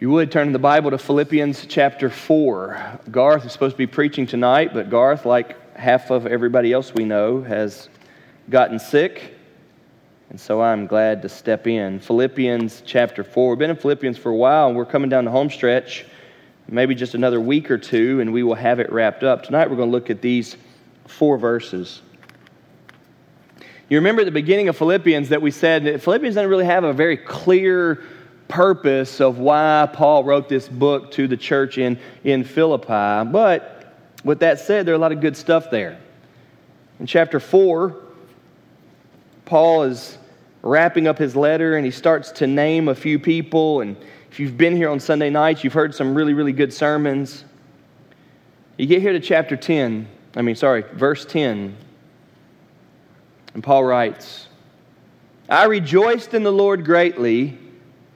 If you would turn the Bible to Philippians chapter 4. Garth is supposed to be preaching tonight, but Garth, like half of everybody else we know, has gotten sick. And so I'm glad to step in. Philippians chapter 4. We've been in Philippians for a while, and we're coming down the home stretch. Maybe just another week or two, and we will have it wrapped up. Tonight we're going to look at these four verses. You remember at the beginning of Philippians that we said that Philippians doesn't really have a very clear purpose of why Paul wrote this book to the church in, in Philippi. But with that said, there are a lot of good stuff there. In chapter 4, Paul is wrapping up his letter and he starts to name a few people. And if you've been here on Sunday nights, you've heard some really, really good sermons. You get here to chapter 10, I mean, sorry, verse 10, and Paul writes, I rejoiced in the Lord greatly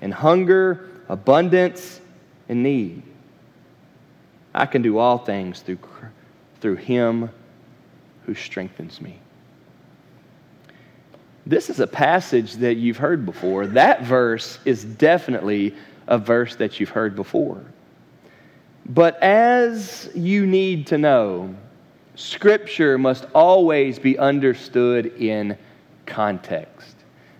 and hunger, abundance and need. I can do all things through, through Him who strengthens me. This is a passage that you've heard before. That verse is definitely a verse that you've heard before. But as you need to know, Scripture must always be understood in context.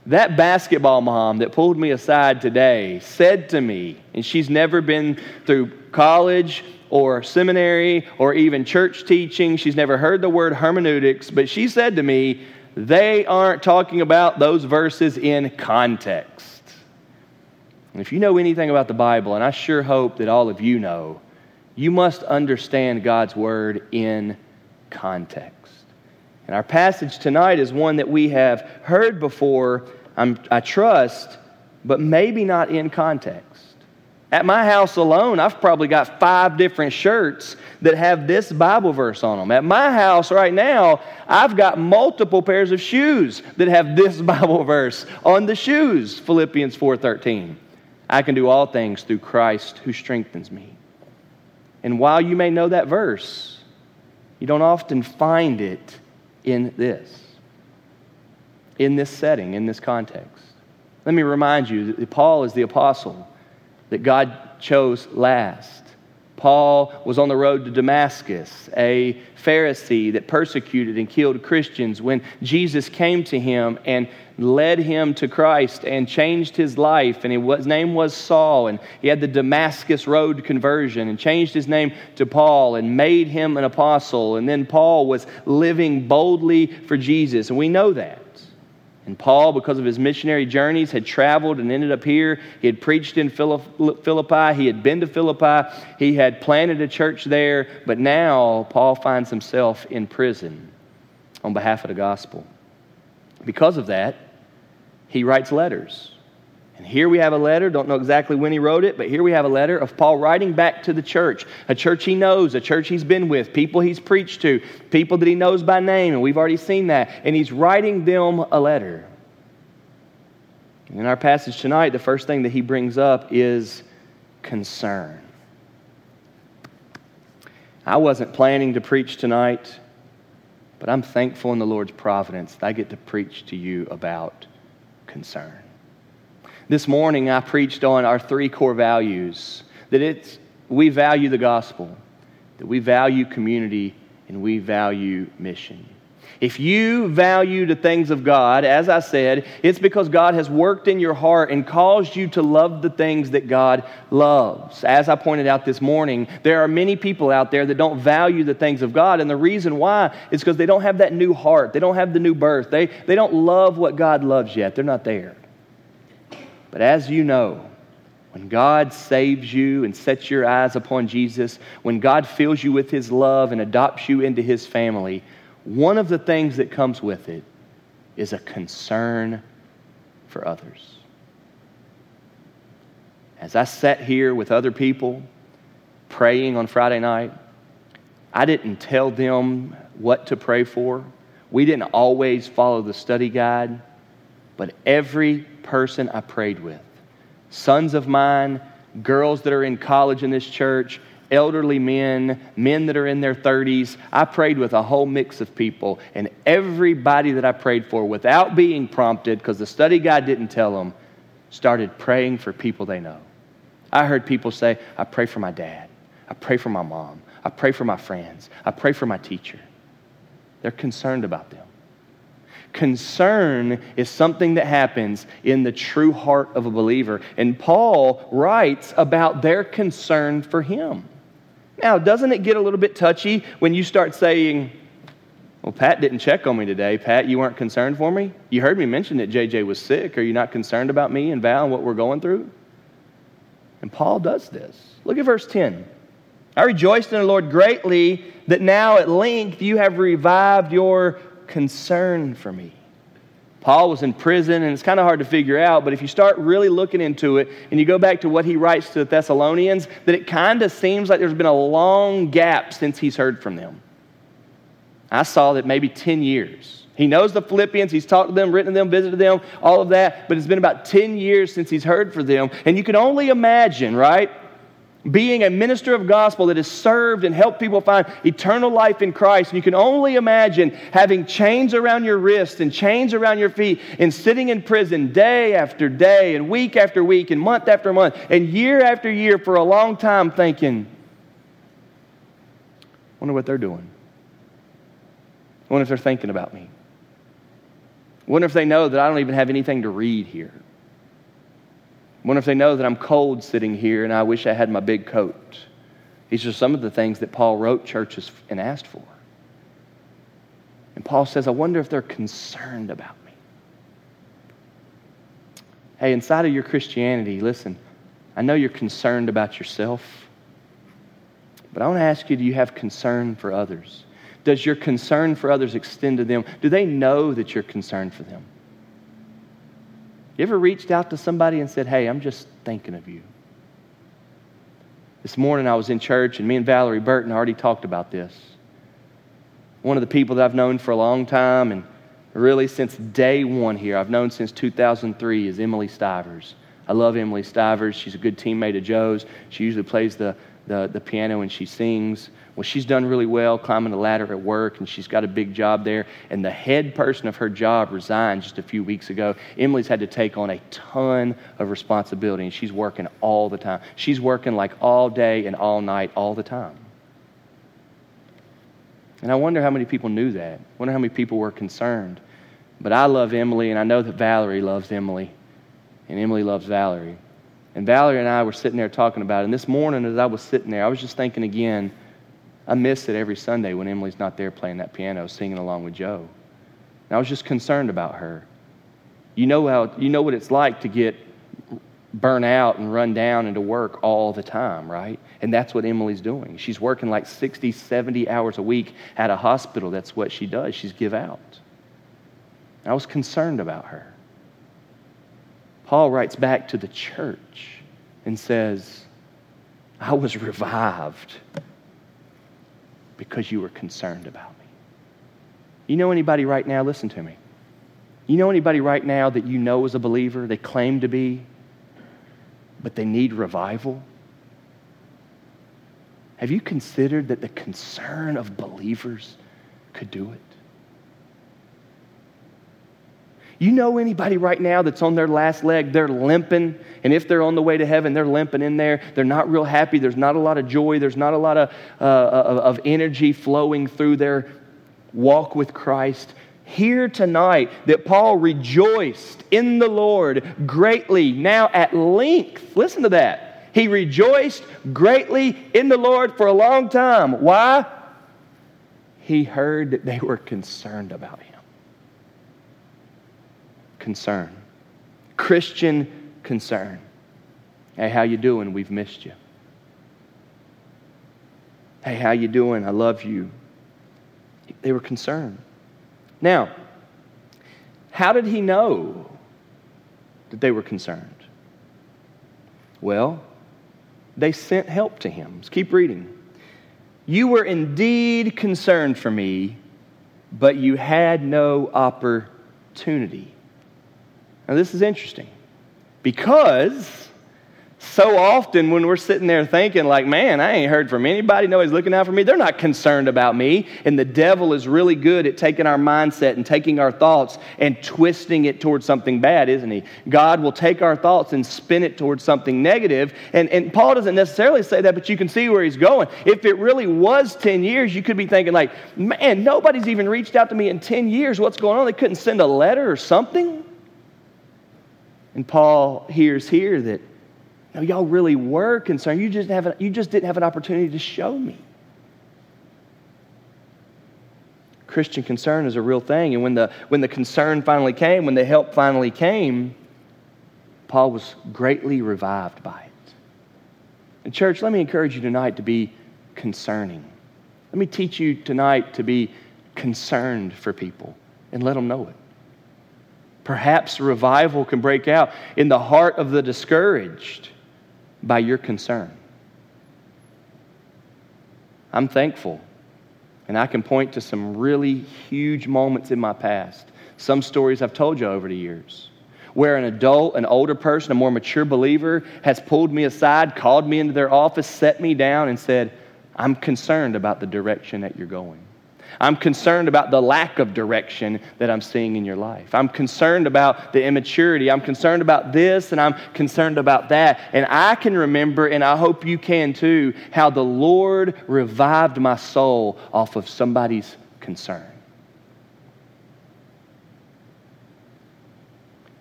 That basketball mom that pulled me aside today said to me, and she's never been through college or seminary or even church teaching, she's never heard the word hermeneutics, but she said to me, they aren't talking about those verses in context. And if you know anything about the Bible, and I sure hope that all of you know, you must understand God's word in context. And our passage tonight is one that we have heard before, I'm, I trust, but maybe not in context. At my house alone, I've probably got five different shirts that have this Bible verse on them. At my house right now, I've got multiple pairs of shoes that have this Bible verse on the shoes, Philippians 4:13. I can do all things through Christ who strengthens me. And while you may know that verse, you don't often find it in this in this setting, in this context. Let me remind you that Paul is the apostle that God chose last. Paul was on the road to Damascus, a Pharisee that persecuted and killed Christians when Jesus came to him and led him to Christ and changed his life. And his name was Saul, and he had the Damascus Road conversion and changed his name to Paul and made him an apostle. And then Paul was living boldly for Jesus, and we know that. And Paul, because of his missionary journeys, had traveled and ended up here. He had preached in Philippi. He had been to Philippi. He had planted a church there. But now Paul finds himself in prison on behalf of the gospel. Because of that, he writes letters. And here we have a letter, don't know exactly when he wrote it, but here we have a letter of Paul writing back to the church, a church he knows, a church he's been with, people he's preached to, people that he knows by name, and we've already seen that. And he's writing them a letter. In our passage tonight, the first thing that he brings up is concern. I wasn't planning to preach tonight, but I'm thankful in the Lord's providence that I get to preach to you about concern. This morning, I preached on our three core values that it's, we value the gospel, that we value community, and we value mission. If you value the things of God, as I said, it's because God has worked in your heart and caused you to love the things that God loves. As I pointed out this morning, there are many people out there that don't value the things of God, and the reason why is because they don't have that new heart. They don't have the new birth. They, they don't love what God loves yet. They're not there. But as you know, when God saves you and sets your eyes upon Jesus, when God fills you with his love and adopts you into his family, one of the things that comes with it is a concern for others. as I sat here with other people praying on Friday night, I didn't tell them what to pray for. We didn't always follow the study guide, but every person I prayed with, sons of mine, girls that are in college in this church, elderly men, men that are in their 30s. I prayed with a whole mix of people, and everybody that I prayed for, without being prompted, because the study guide didn't tell them, started praying for people they know. I heard people say, I pray for my dad. I pray for my mom. I pray for my friends. I pray for my teacher. They're concerned about them. Concern is something that happens in the true heart of a believer. And Paul writes about their concern for him. Now, doesn't it get a little bit touchy when you start saying, Well, Pat didn't check on me today. Pat, you weren't concerned for me? You heard me mention that JJ was sick. Are you not concerned about me and Val and what we're going through? And Paul does this. Look at verse 10. I rejoiced in the Lord greatly that now at length you have revived your concern for me. Paul was in prison, and it's kind of hard to figure out, but if you start really looking into it and you go back to what he writes to the Thessalonians, that it kind of seems like there's been a long gap since he's heard from them. I saw that maybe 10 years. He knows the Philippians, he's talked to them, written to them, visited them, all of that, but it's been about 10 years since he's heard from them. And you can only imagine, right? Being a minister of gospel that has served and helped people find eternal life in Christ. And you can only imagine having chains around your wrists and chains around your feet and sitting in prison day after day and week after week and month after month and year after year for a long time thinking, wonder what they're doing. wonder if they're thinking about me. wonder if they know that I don't even have anything to read here wonder if they know that I'm cold sitting here and I wish I had my big coat. These are some of the things that Paul wrote churches and asked for. And Paul says, I wonder if they're concerned about me. Hey, inside of your Christianity, listen, I know you're concerned about yourself, but I want to ask you do you have concern for others? Does your concern for others extend to them? Do they know that you're concerned for them? You ever reached out to somebody and said, Hey, I'm just thinking of you? This morning I was in church and me and Valerie Burton already talked about this. One of the people that I've known for a long time and really since day one here, I've known since 2003, is Emily Stivers. I love Emily Stivers. She's a good teammate of Joe's. She usually plays the, the, the piano and she sings. Well, she's done really well climbing the ladder at work, and she's got a big job there. And the head person of her job resigned just a few weeks ago. Emily's had to take on a ton of responsibility, and she's working all the time. She's working like all day and all night, all the time. And I wonder how many people knew that. I wonder how many people were concerned. But I love Emily, and I know that Valerie loves Emily, and Emily loves Valerie. And Valerie and I were sitting there talking about it. And this morning, as I was sitting there, I was just thinking again I miss it every Sunday when Emily's not there playing that piano, singing along with Joe. And I was just concerned about her. You know, how, you know what it's like to get burnt out and run down and to work all the time, right? And that's what Emily's doing. She's working like 60, 70 hours a week at a hospital. That's what she does. She's give out. I was concerned about her. Paul writes back to the church and says, I was revived because you were concerned about me. You know anybody right now? Listen to me. You know anybody right now that you know is a believer, they claim to be, but they need revival? Have you considered that the concern of believers could do it? You know anybody right now that's on their last leg? They're limping. And if they're on the way to heaven, they're limping in there. They're not real happy. There's not a lot of joy. There's not a lot of, uh, of energy flowing through their walk with Christ. Here tonight that Paul rejoiced in the Lord greatly, now at length. Listen to that. He rejoiced greatly in the Lord for a long time. Why? He heard that they were concerned about him concern. Christian concern. Hey, how you doing? We've missed you. Hey, how you doing? I love you. They were concerned. Now, how did he know that they were concerned? Well, they sent help to him. Let's keep reading. You were indeed concerned for me, but you had no opportunity. Now, this is interesting. Because so often when we're sitting there thinking like man i ain't heard from anybody. Nobody's looking out for me. They're not concerned about me. And the devil is really good at taking our mindset and taking our thoughts and twisting it towards something bad isn't he? God will take our thoughts and spin it towards something negative. and, and paul doesn't necessarily say that but you can see where he's going. If it really was 10 years you could be thinking like man nobody's even reached out to me in 10 years. What's going on? They couldn't send a letter or something and paul hears here that no, y'all really were concerned. You just, haven't, you just didn't have an opportunity to show me. Christian concern is a real thing. And when the, when the concern finally came, when the help finally came, Paul was greatly revived by it. And, church, let me encourage you tonight to be concerning. Let me teach you tonight to be concerned for people and let them know it. Perhaps revival can break out in the heart of the discouraged by your concern. I'm thankful, and I can point to some really huge moments in my past, some stories I've told you over the years, where an adult, an older person, a more mature believer has pulled me aside, called me into their office, set me down, and said, I'm concerned about the direction that you're going. I'm concerned about the lack of direction that I'm seeing in your life. I'm concerned about the immaturity. I'm concerned about this and I'm concerned about that. And I can remember, and I hope you can too, how the Lord revived my soul off of somebody's concern.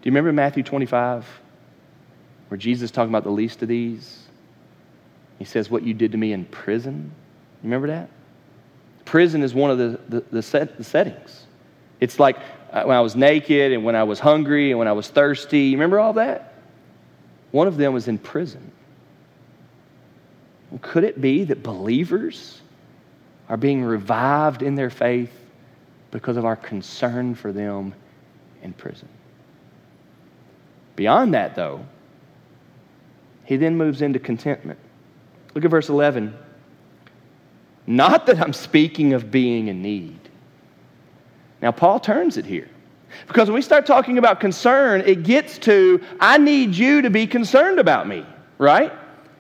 Do you remember Matthew 25, where Jesus talking about the least of these? He says, What you did to me in prison. You remember that? Prison is one of the, the, the, set, the settings. It's like uh, when I was naked and when I was hungry and when I was thirsty. You remember all that? One of them was in prison. Could it be that believers are being revived in their faith because of our concern for them in prison? Beyond that, though, he then moves into contentment. Look at verse 11. Not that I'm speaking of being in need. Now, Paul turns it here. Because when we start talking about concern, it gets to, I need you to be concerned about me, right?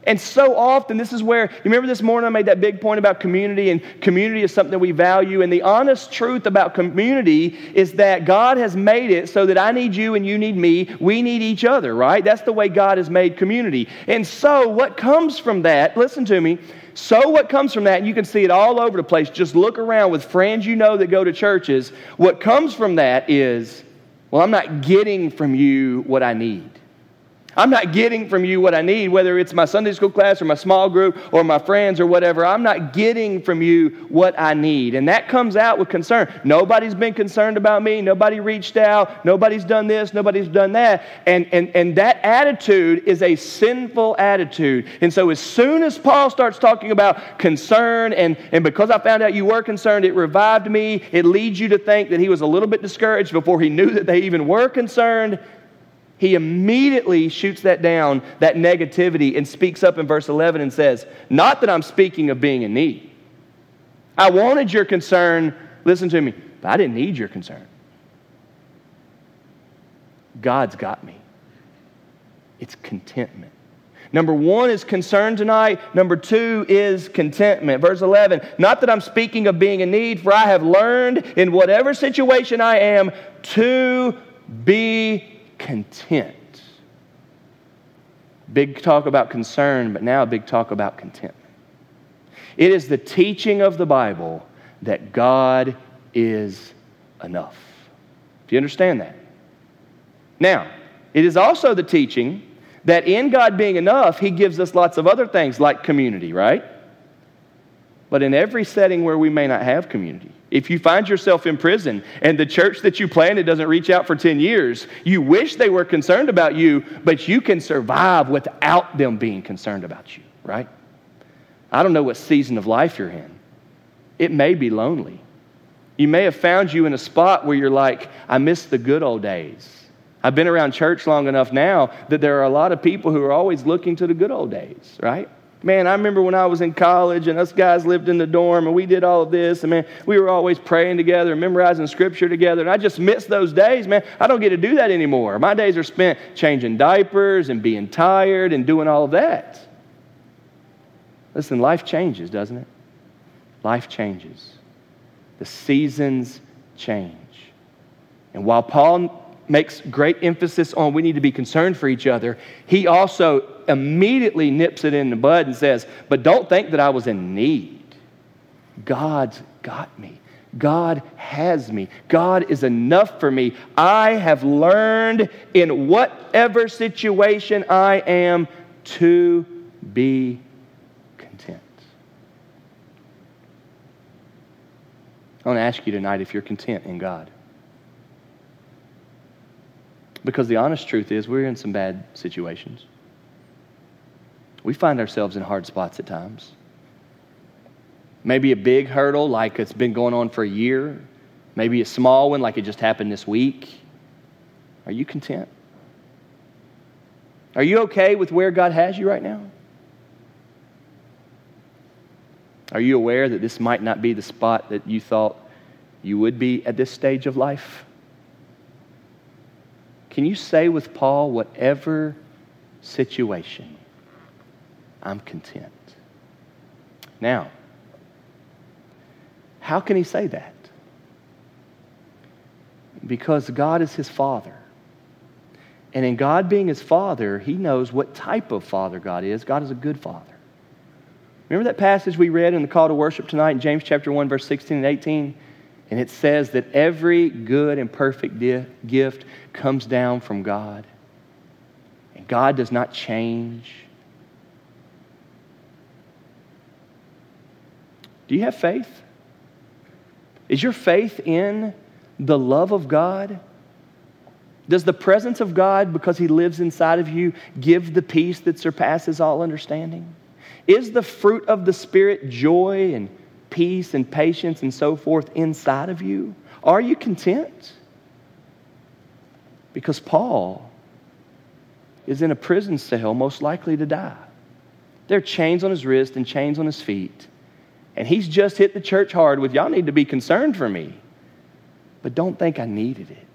And so often, this is where, you remember this morning I made that big point about community, and community is something that we value. And the honest truth about community is that God has made it so that I need you and you need me. We need each other, right? That's the way God has made community. And so, what comes from that, listen to me, so, what comes from that, and you can see it all over the place, just look around with friends you know that go to churches. What comes from that is, well, I'm not getting from you what I need. I'm not getting from you what I need, whether it's my Sunday school class or my small group or my friends or whatever. I'm not getting from you what I need. And that comes out with concern. Nobody's been concerned about me. Nobody reached out. Nobody's done this. Nobody's done that. And, and, and that attitude is a sinful attitude. And so as soon as Paul starts talking about concern, and, and because I found out you were concerned, it revived me. It leads you to think that he was a little bit discouraged before he knew that they even were concerned. He immediately shoots that down, that negativity, and speaks up in verse 11 and says, Not that I'm speaking of being in need. I wanted your concern, listen to me, but I didn't need your concern. God's got me. It's contentment. Number one is concern tonight. Number two is contentment. Verse 11, not that I'm speaking of being in need, for I have learned in whatever situation I am to be content. Big talk about concern, but now big talk about contentment. It is the teaching of the Bible that God is enough. Do you understand that? Now, it is also the teaching that in God being enough, He gives us lots of other things like community, right? But in every setting where we may not have community, if you find yourself in prison and the church that you planted doesn't reach out for 10 years, you wish they were concerned about you, but you can survive without them being concerned about you, right? I don't know what season of life you're in. It may be lonely. You may have found you in a spot where you're like, I miss the good old days. I've been around church long enough now that there are a lot of people who are always looking to the good old days, right? Man, I remember when I was in college and us guys lived in the dorm and we did all of this. And man, we were always praying together and memorizing scripture together. And I just miss those days, man. I don't get to do that anymore. My days are spent changing diapers and being tired and doing all of that. Listen, life changes, doesn't it? Life changes. The seasons change. And while Paul makes great emphasis on we need to be concerned for each other, he also immediately nips it in the bud and says, But don't think that I was in need. God's got me. God has me. God is enough for me. I have learned in whatever situation I am to be content. I want to ask you tonight if you're content in God. Because the honest truth is, we're in some bad situations. We find ourselves in hard spots at times. Maybe a big hurdle like it's been going on for a year. Maybe a small one like it just happened this week. Are you content? Are you okay with where God has you right now? Are you aware that this might not be the spot that you thought you would be at this stage of life? Can you say with Paul, whatever situation, I'm content? Now, how can he say that? Because God is his father. And in God being his father, he knows what type of father God is. God is a good father. Remember that passage we read in the call to worship tonight in James chapter 1, verse 16 and 18? And it says that every good and perfect gift comes down from God. And God does not change. Do you have faith? Is your faith in the love of God? Does the presence of God, because He lives inside of you, give the peace that surpasses all understanding? Is the fruit of the Spirit joy and peace and patience and so forth inside of you? Are you content? Because Paul is in a prison cell, most likely to die. There are chains on his wrist and chains on his feet. And he's just hit the church hard with, y'all need to be concerned for me. But don't think I needed it.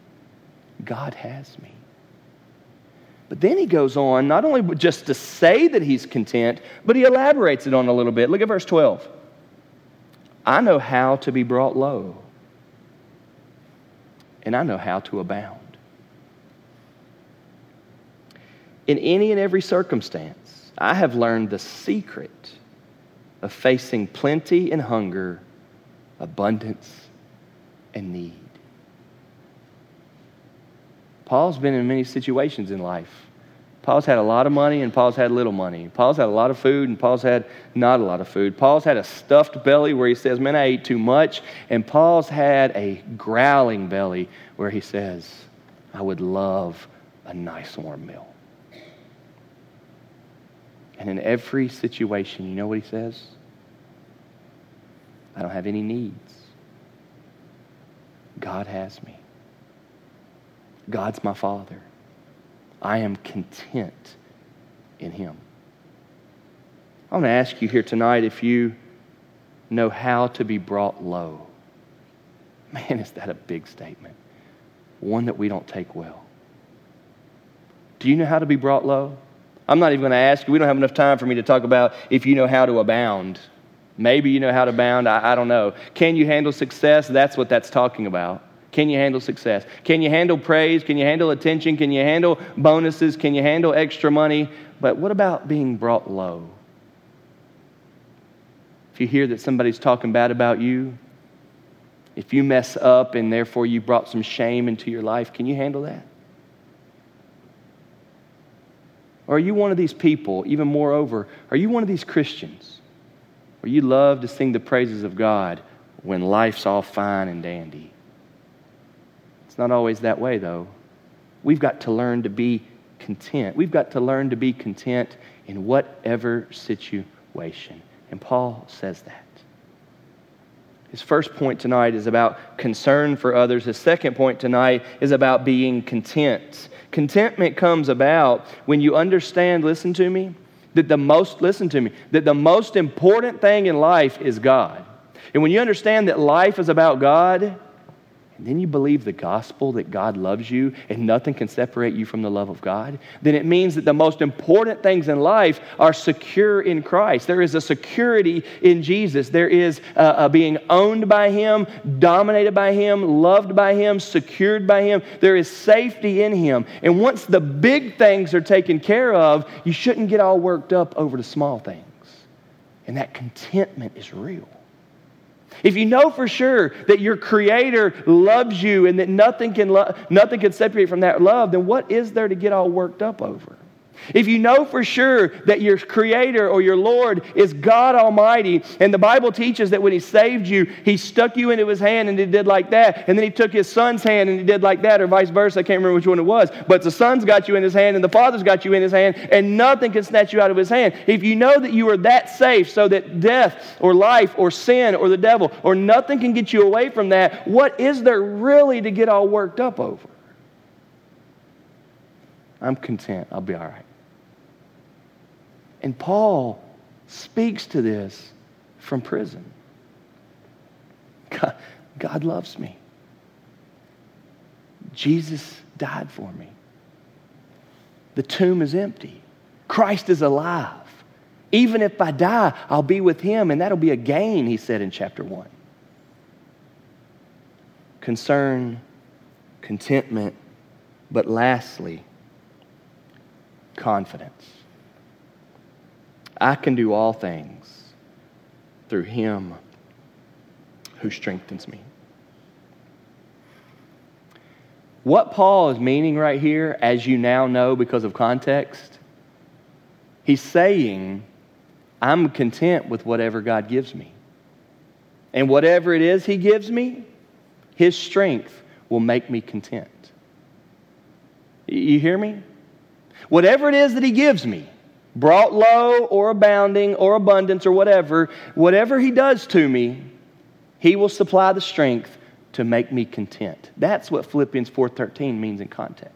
God has me. But then he goes on, not only just to say that he's content, but he elaborates it on a little bit. Look at verse 12. I know how to be brought low, and I know how to abound. In any and every circumstance, I have learned the secret of facing plenty and hunger, abundance and need. Paul's been in many situations in life Paul's had a lot of money and Paul's had little money. Paul's had a lot of food and Paul's had not a lot of food. Paul's had a stuffed belly where he says, Man, I ate too much. And Paul's had a growling belly where he says, I would love a nice warm meal. And in every situation, you know what he says? I don't have any needs. God has me. God's my father. I am content in Him. I want to ask you here tonight if you know how to be brought low. Man, is that a big statement? One that we don't take well. Do you know how to be brought low? I'm not even going to ask you. We don't have enough time for me to talk about if you know how to abound. Maybe you know how to abound. I, I don't know. Can you handle success? That's what that's talking about. Can you handle success? Can you handle praise? Can you handle attention? Can you handle bonuses? Can you handle extra money? But what about being brought low? If you hear that somebody's talking bad about you, if you mess up and therefore you brought some shame into your life, can you handle that? Or are you one of these people, even moreover, are you one of these Christians where you love to sing the praises of God when life's all fine and dandy? It's not always that way, though. We've got to learn to be content. We've got to learn to be content in whatever situation. And Paul says that. His first point tonight is about concern for others. His second point tonight is about being content. Contentment comes about when you understand, listen to me, that the most, listen to me, that the most important thing in life is God. And when you understand that life is about God, then you believe the gospel that God loves you and nothing can separate you from the love of God, then it means that the most important things in life are secure in Christ. There is a security in Jesus. There is a, a being owned by Him, dominated by Him, loved by Him, secured by Him. There is safety in Him. And once the big things are taken care of, you shouldn't get all worked up over the small things. And that contentment is real. If you know for sure that your Creator loves you and that nothing can, lo- nothing can separate from that love, then what is there to get all worked up over? If you know for sure that your Creator or your Lord is God Almighty, and the Bible teaches that when He saved you, He stuck you into His hand and He did like that, and then He took His Son's hand and He did like that, or vice versa. I can't remember which one it was. But the Son's got you in His hand and the Father's got you in His hand, and nothing can snatch you out of His hand. If you know that you are that safe so that death or life or sin or the devil or nothing can get you away from that, what is there really to get all worked up over? I'm content. I'll be all right. And Paul speaks to this from prison. God, God loves me. Jesus died for me. The tomb is empty. Christ is alive. Even if I die, I'll be with him, and that'll be a gain, he said in chapter 1. Concern, contentment, but lastly, confidence. I can do all things through him who strengthens me. What Paul is meaning right here, as you now know because of context, he's saying, I'm content with whatever God gives me. And whatever it is he gives me, his strength will make me content. You hear me? Whatever it is that he gives me, brought low or abounding or abundance or whatever, whatever He does to me, He will supply the strength to make me content. That's what Philippians 4:13 means in context.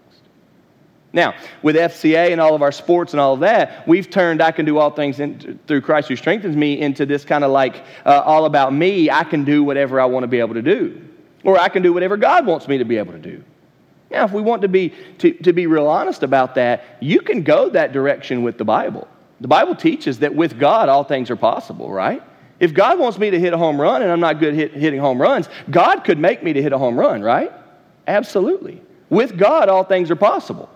Now, with FCA and all of our sports and all of that, we've turned I can do all things in, through Christ who strengthens me into this kind of like uh, all about me. I can do whatever I want to be able to do. Or I can do whatever God wants me to be able to do. Now, if we want to be, to, to be real honest about that, you can go that direction with the Bible. The Bible teaches that with God, all things are possible, right? If God wants me to hit a home run and I'm not good hit, hitting home runs, God could make me to hit a home run, right? Absolutely. With God, all things are possible.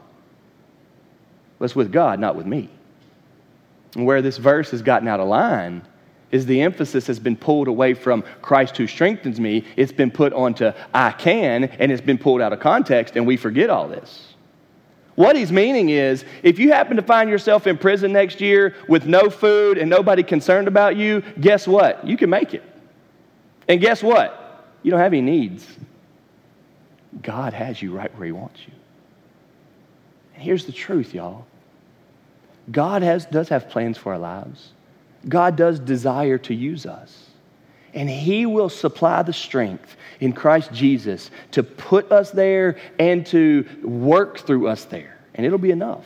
But it's with God, not with me. And where this verse has gotten out of line is the emphasis has been pulled away from Christ who strengthens me. It's been put onto I can, and it's been pulled out of context, and we forget all this. What he's meaning is if you happen to find yourself in prison next year with no food and nobody concerned about you, guess what? You can make it. And guess what? You don't have any needs. God has you right where he wants you. And here's the truth, y'all God has, does have plans for our lives. God does desire to use us. And He will supply the strength in Christ Jesus to put us there and to work through us there. And it'll be enough.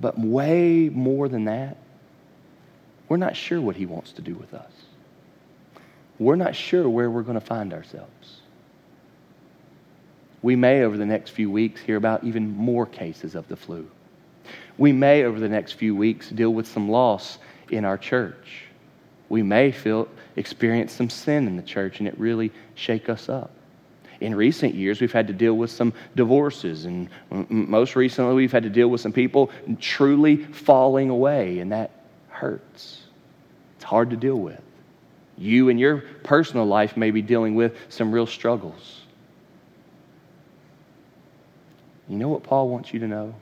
But way more than that, we're not sure what He wants to do with us. We're not sure where we're going to find ourselves. We may, over the next few weeks, hear about even more cases of the flu. We may, over the next few weeks, deal with some loss in our church. We may feel, experience some sin in the church and it really shake us up. In recent years, we've had to deal with some divorces, and most recently, we've had to deal with some people truly falling away, and that hurts. It's hard to deal with. You in your personal life may be dealing with some real struggles. You know what Paul wants you to know?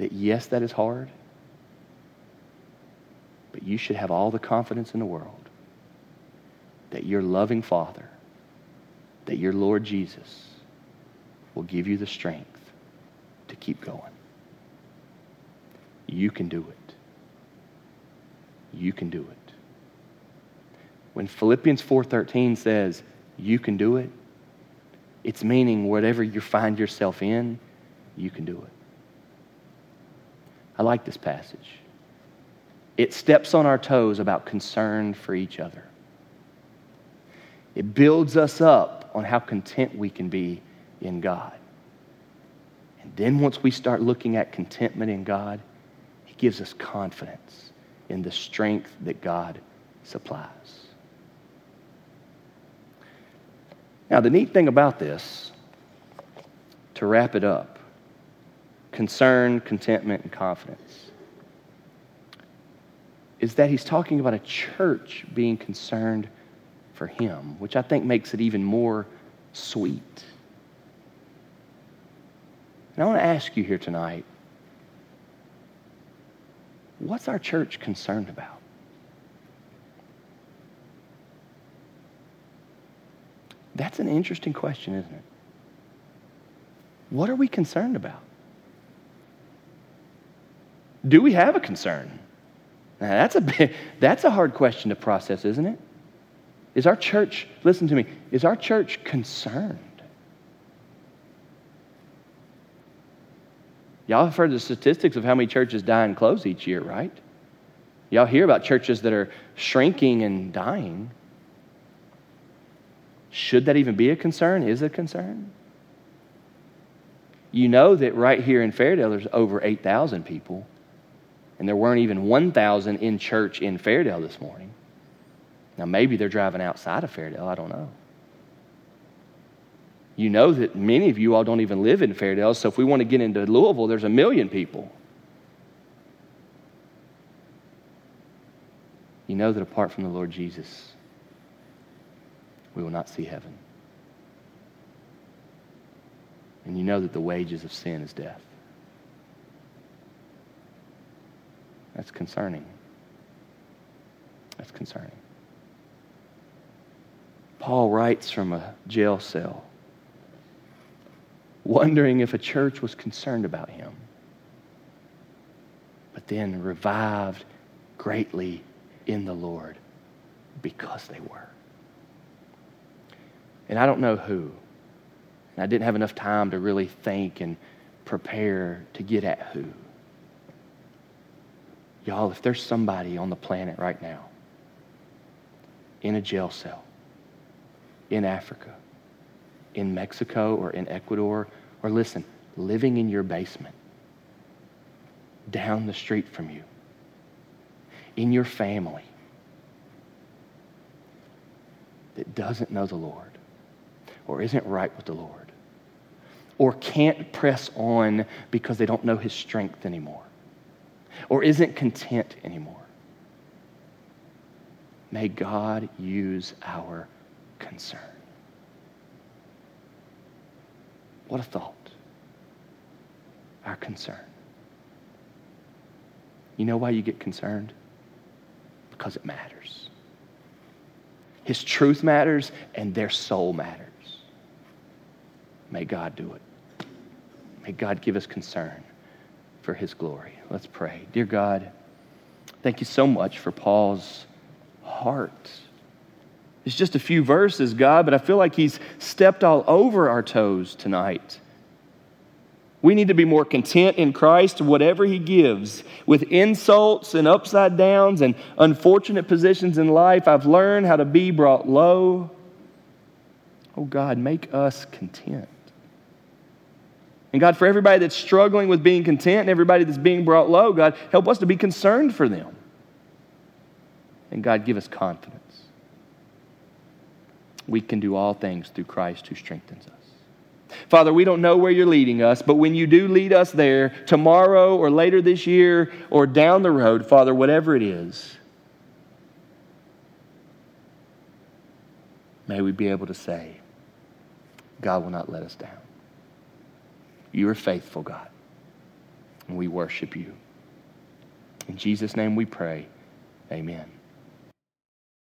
That yes, that is hard, but you should have all the confidence in the world that your loving Father, that your Lord Jesus will give you the strength to keep going. You can do it. You can do it. When Philippians 4:13 says, "You can do it," it's meaning whatever you find yourself in, you can do it. I like this passage. It steps on our toes about concern for each other. It builds us up on how content we can be in God. And then once we start looking at contentment in God, He gives us confidence in the strength that God supplies. Now, the neat thing about this, to wrap it up, concern, contentment, and confidence, is that he's talking about a church being concerned for him, which I think makes it even more sweet. And I want to ask you here tonight what's our church concerned about? That's an interesting question, isn't it? What are we concerned about? Do we have a concern? Now, that's a big, that's a hard question to process, isn't it? Is our church, listen to me, is our church concerned? Y'all have heard the statistics of how many churches die and close each year, right? Y'all hear about churches that are shrinking and dying. Should that even be a concern? Is it a concern? You know that right here in Fairdale, there's over 8,000 people, and there weren't even 1,000 in church in Fairdale this morning. Now, maybe they're driving outside of Fairdale. I don't know. You know that many of you all don't even live in Fairdale, so if we want to get into Louisville, there's a million people. You know that apart from the Lord Jesus, we will not see heaven. And you know that the wages of sin is death. That's concerning. That's concerning. Paul writes from a jail cell, wondering if a church was concerned about him, but then revived greatly in the Lord because they were. And I don't know who. And I didn't have enough time to really think and prepare to get at who. Y'all, if there's somebody on the planet right now in a jail cell, in Africa, in Mexico, or in Ecuador, or listen, living in your basement, down the street from you, in your family, that doesn't know the Lord, or isn't right with the Lord, or can't press on because they don't know His strength anymore, or isn't content anymore. May God use our concern. What a thought. Our concern. You know why you get concerned? Because it matters. His truth matters and their soul matters. May God do it. May God give us concern for his glory. Let's pray. Dear God, thank you so much for Paul's heart. It's just a few verses, God, but I feel like he's stepped all over our toes tonight. We need to be more content in Christ, whatever He gives. With insults and upside downs and unfortunate positions in life, I've learned how to be brought low. Oh God, make us content. And God, for everybody that's struggling with being content and everybody that's being brought low, God, help us to be concerned for them. And God, give us confidence. We can do all things through Christ who strengthens us. Father, we don't know where you're leading us, but when you do lead us there, tomorrow or later this year or down the road, Father, whatever it is, may we be able to say, God will not let us down. You are faithful, God, and we worship you. In Jesus' name we pray. Amen.